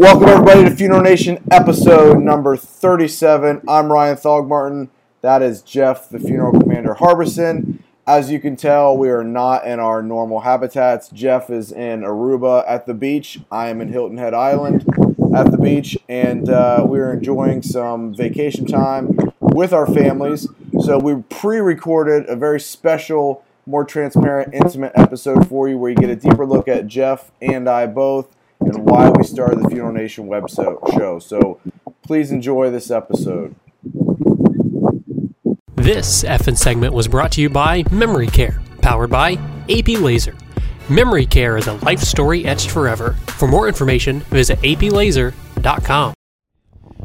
Welcome everybody to Funeral Nation episode number 37. I'm Ryan Thogmartin. That is Jeff, the funeral commander Harbison. As you can tell, we are not in our normal habitats. Jeff is in Aruba at the beach. I am in Hilton Head Island at the beach, and uh, we are enjoying some vacation time with our families. So we pre-recorded a very special, more transparent, intimate episode for you, where you get a deeper look at Jeff and I both and why we started the Funeral Nation web show. So please enjoy this episode. This FN segment was brought to you by Memory Care, powered by AP Laser. Memory Care is a life story etched forever. For more information, visit aplaser.com.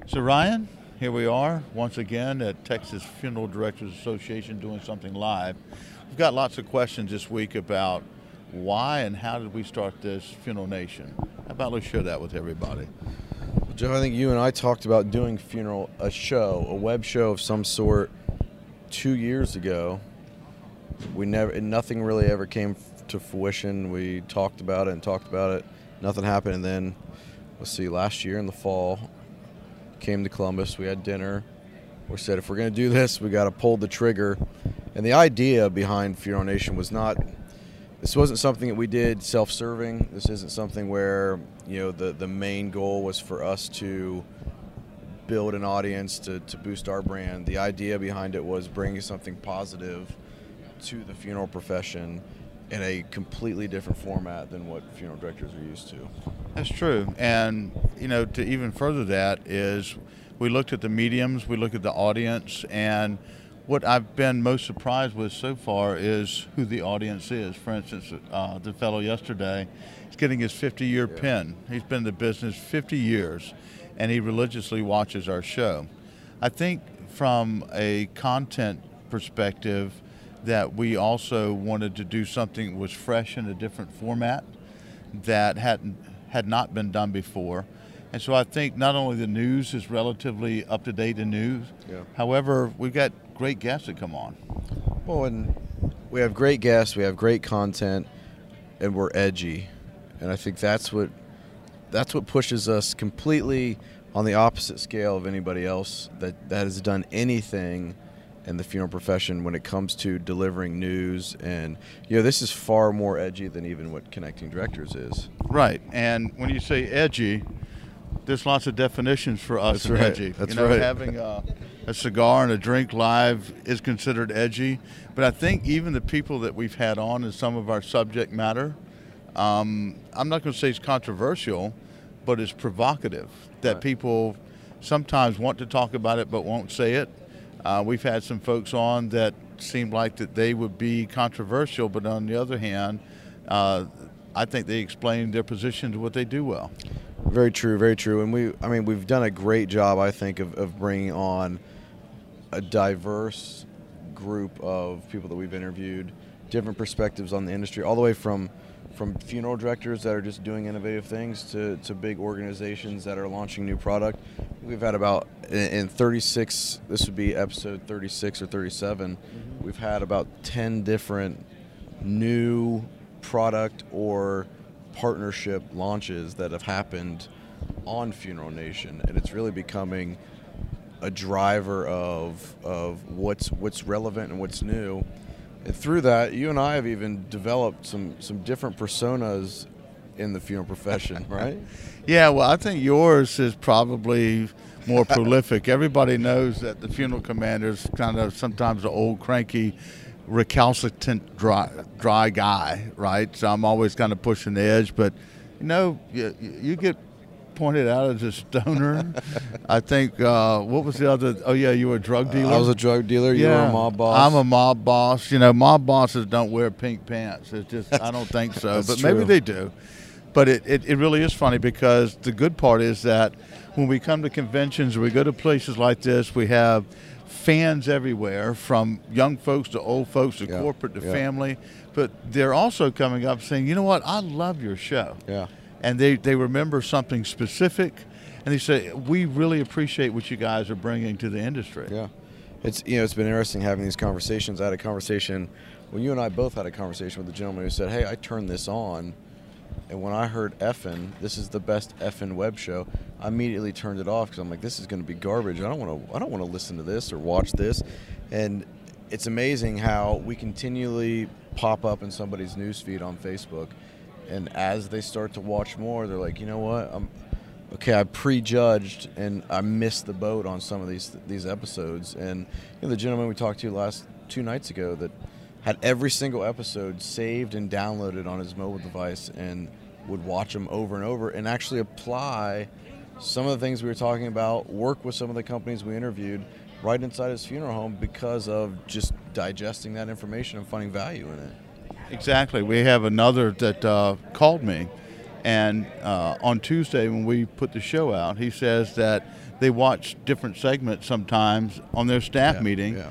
So, Ryan, here we are once again at Texas Funeral Directors Association doing something live. We've got lots of questions this week about why and how did we start this Funeral Nation? How about let's share that with everybody? Well, Joe, I think you and I talked about doing funeral a show, a web show of some sort, two years ago. We never, nothing really ever came to fruition. We talked about it and talked about it. Nothing happened, and then let's see, last year in the fall, came to Columbus. We had dinner. We said if we're going to do this, we got to pull the trigger. And the idea behind Funeral Nation was not this wasn't something that we did self-serving. This isn't something where you know the the main goal was for us to build an audience to, to boost our brand. The idea behind it was bringing something positive to the funeral profession in a completely different format than what funeral directors are used to. That's true. And, you know, to even further that is we looked at the mediums, we looked at the audience, and what I've been most surprised with so far is who the audience is. For instance, uh, the fellow yesterday is getting his 50 year yeah. pin. He's been in the business 50 years and he religiously watches our show. I think from a content perspective, that we also wanted to do something that was fresh in a different format that hadn't had not been done before. And so I think not only the news is relatively up to date in news, yeah. however, we've got great guests that come on. Well, and we have great guests, we have great content, and we're edgy, and I think that's what that's what pushes us completely on the opposite scale of anybody else that that has done anything in the funeral profession when it comes to delivering news. And you know this is far more edgy than even what connecting directors is. Right. And when you say edgy there's lots of definitions for us That's right. edgy. That's you know, right. Having a, a, cigar and a drink live is considered edgy, but I think even the people that we've had on in some of our subject matter, um, I'm not going to say it's controversial, but it's provocative. That right. people sometimes want to talk about it but won't say it. Uh, we've had some folks on that seemed like that they would be controversial, but on the other hand, uh, I think they explain their position to what they do well. Very true, very true. And we, I mean, we've done a great job, I think, of, of bringing on a diverse group of people that we've interviewed, different perspectives on the industry, all the way from from funeral directors that are just doing innovative things to, to big organizations that are launching new product. We've had about in 36, this would be episode 36 or 37, mm-hmm. we've had about 10 different new product or partnership launches that have happened on Funeral Nation, and it's really becoming a driver of of what's what's relevant and what's new. And through that, you and I have even developed some some different personas in the funeral profession, right? yeah, well, I think yours is probably more prolific. Everybody knows that the funeral commander is kind of sometimes an old cranky recalcitrant dry, dry guy, right? So I'm always kind of pushing the edge. But, you know, you, you get pointed out as a stoner. I think, uh, what was the other? Oh, yeah, you were a drug dealer? I was a drug dealer. You were a mob boss. I'm a mob boss. You know, mob bosses don't wear pink pants. It's just, I don't think so. but true. maybe they do. But it, it, it really is funny because the good part is that when we come to conventions or we go to places like this, we have – fans everywhere, from young folks to old folks to yeah. corporate to yeah. family. But they're also coming up saying, you know what, I love your show. Yeah. And they, they remember something specific, and they say, we really appreciate what you guys are bringing to the industry. Yeah. It's, you know, it's been interesting having these conversations. I had a conversation when you and I both had a conversation with a gentleman who said, hey, I turned this on And when I heard effin, this is the best effin web show, I immediately turned it off because I'm like, this is going to be garbage. I don't want to. I don't want to listen to this or watch this. And it's amazing how we continually pop up in somebody's newsfeed on Facebook, and as they start to watch more, they're like, you know what, I'm okay. I prejudged and I missed the boat on some of these these episodes. And you know, the gentleman we talked to last two nights ago that had every single episode saved and downloaded on his mobile device and would watch them over and over and actually apply some of the things we were talking about, work with some of the companies we interviewed right inside his funeral home because of just digesting that information and finding value in it. Exactly. We have another that uh, called me, and uh, on Tuesday when we put the show out, he says that they watch different segments sometimes on their staff Yeah, meeting yeah.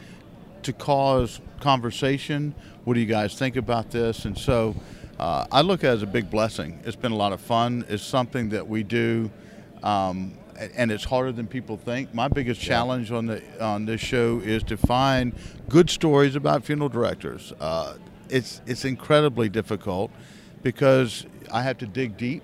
To cause conversation. What do you guys think about this? And so uh, I look at it as a big blessing. It's been a lot of fun. It's something that we do. Um, and it's harder than people think. My biggest challenge on the on this show is to find good stories about funeral directors. Uh, it's it's incredibly difficult because I have to dig deep.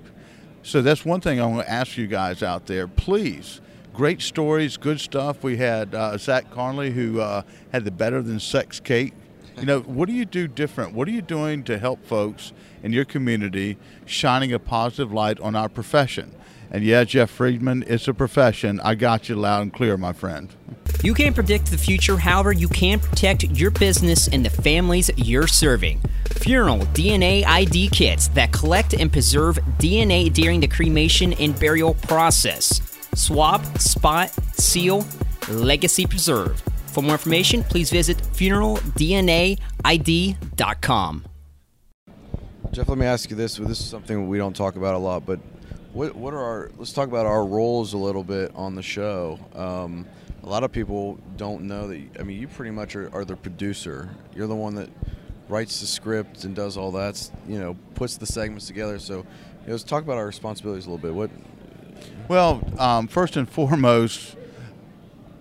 So that's one thing I want to ask you guys out there. Please, great stories, good stuff. We had uh, Zach Carnley who uh, had the Better Than Sex Cake. You know, what do you do different? What are you doing to help folks in your community shining a positive light on our profession? And yeah, Jeff Friedman, it's a profession. I got you loud and clear, my friend. You can't predict the future, however, you can protect your business and the families you're serving. Funeral DNA ID kits that collect and preserve DNA during the cremation and burial process. Swab, spot, seal, legacy Preserve. For more information, please visit funeraldnaid.com. Jeff, let me ask you this. This is something we don't talk about a lot, but what what are our? Let's talk about our roles a little bit on the show. Um, a lot of people don't know that. I mean, you pretty much are, are the producer. You're the one that writes the script and does all that. You know, puts the segments together. So, you know, let's talk about our responsibilities a little bit. What? Well, um, first and foremost,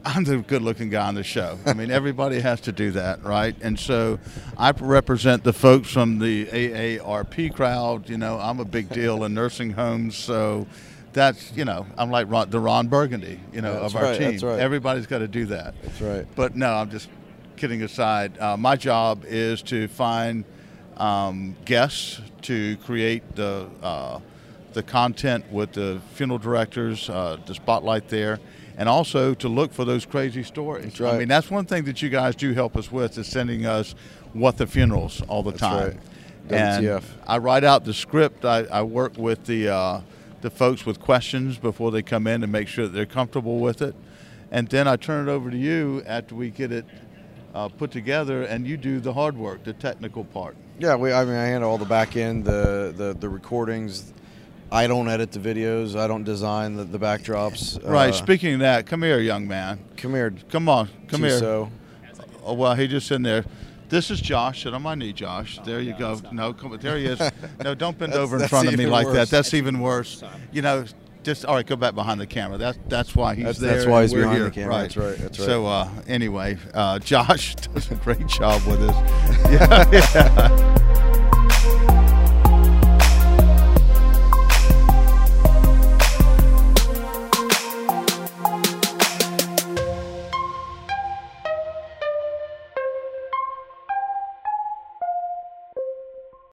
I'm the good looking guy on the show. I mean, everybody has to do that, right? And so I represent the folks from the AARP crowd. You know, I'm a big deal in nursing homes. So that's, you know, I'm like Ron, the Ron Burgundy, you know, That's of our right, team. that's right. Everybody's got to do that. That's right. But no, I'm just kidding aside. Uh, my job is to find um, guests to create the uh, the content with the funeral directors, uh, the spotlight there, and also to look for those crazy stories. That's right. I mean, that's one thing that you guys do help us with is sending us what the funerals all the That's time. right. And WTF. I write out the script. I, I work with the uh, the folks with questions before they come in to make sure that they're comfortable with it, and then I turn it over to you after we get it uh, put together, and you do the hard work, the technical part. Yeah, we. I mean, I handle all the back end, the the, the recordings. I don't edit the videos. I don't design the, the backdrops. right. Uh, Speaking of that, come here, young man. come here. Come on, come here. Chiso. Oh well, he just in there. This is Josh. Sit on my knee, Josh. There you go. No, come there he is. No, don't bend over in front of me like worse. that. That's even worse. You know, just all right. Go back behind the camera. That's that's why he's That's- there. that's why he's behind here. the camera. Right. That's right, that's right. So uh, anyway, uh, Josh does a great job with us. yeah, yeah.